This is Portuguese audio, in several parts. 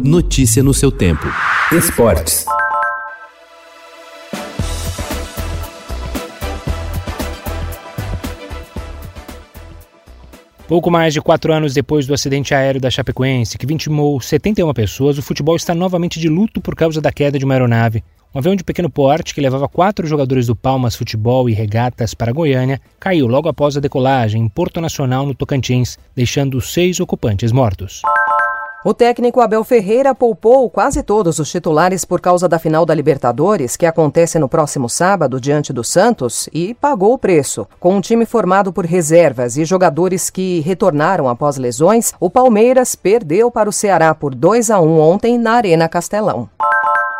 Notícia no seu tempo. Esportes. Pouco mais de quatro anos depois do acidente aéreo da Chapecoense, que vitimou 71 pessoas, o futebol está novamente de luto por causa da queda de uma aeronave. Um avião de pequeno porte que levava quatro jogadores do Palmas Futebol e Regatas para Goiânia caiu logo após a decolagem em Porto Nacional, no Tocantins, deixando seis ocupantes mortos. O técnico Abel Ferreira poupou quase todos os titulares por causa da final da Libertadores, que acontece no próximo sábado diante do Santos, e pagou o preço. Com um time formado por reservas e jogadores que retornaram após lesões, o Palmeiras perdeu para o Ceará por 2 a 1 ontem na Arena Castelão.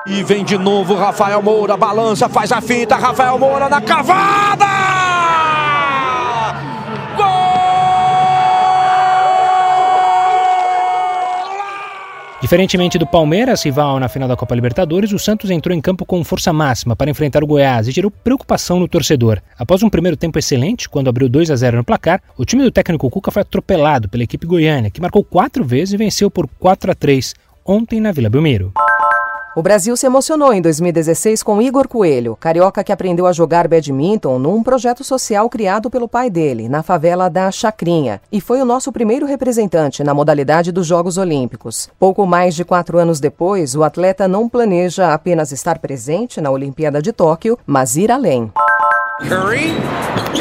E vem de novo Rafael Moura, balança, faz a fita, Rafael Moura na cavada! Diferentemente do Palmeiras, rival na final da Copa Libertadores, o Santos entrou em campo com força máxima para enfrentar o Goiás e gerou preocupação no torcedor. Após um primeiro tempo excelente, quando abriu 2 a 0 no placar, o time do técnico Cuca foi atropelado pela equipe goiana, que marcou quatro vezes e venceu por 4 a 3 ontem na Vila Belmiro. O Brasil se emocionou em 2016 com Igor Coelho, carioca que aprendeu a jogar badminton num projeto social criado pelo pai dele, na favela da Chacrinha, e foi o nosso primeiro representante na modalidade dos Jogos Olímpicos. Pouco mais de quatro anos depois, o atleta não planeja apenas estar presente na Olimpíada de Tóquio, mas ir além. Curry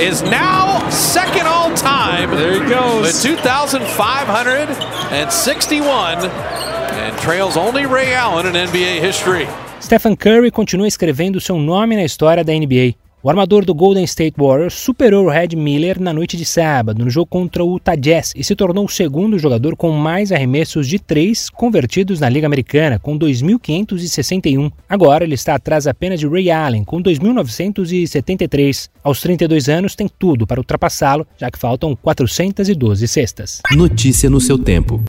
is now second all time. There he goes. With 2,561 and trails only Ray Allen in NBA history. Stephen Curry continua escrevendo seu nome na história da NBA. O armador do Golden State Warriors superou o Red Miller na noite de sábado, no jogo contra o Utah Jazz, e se tornou o segundo jogador com mais arremessos de três convertidos na Liga Americana, com 2.561. Agora ele está atrás apenas de Ray Allen, com 2.973. Aos 32 anos, tem tudo para ultrapassá-lo, já que faltam 412 cestas. Notícia no seu tempo.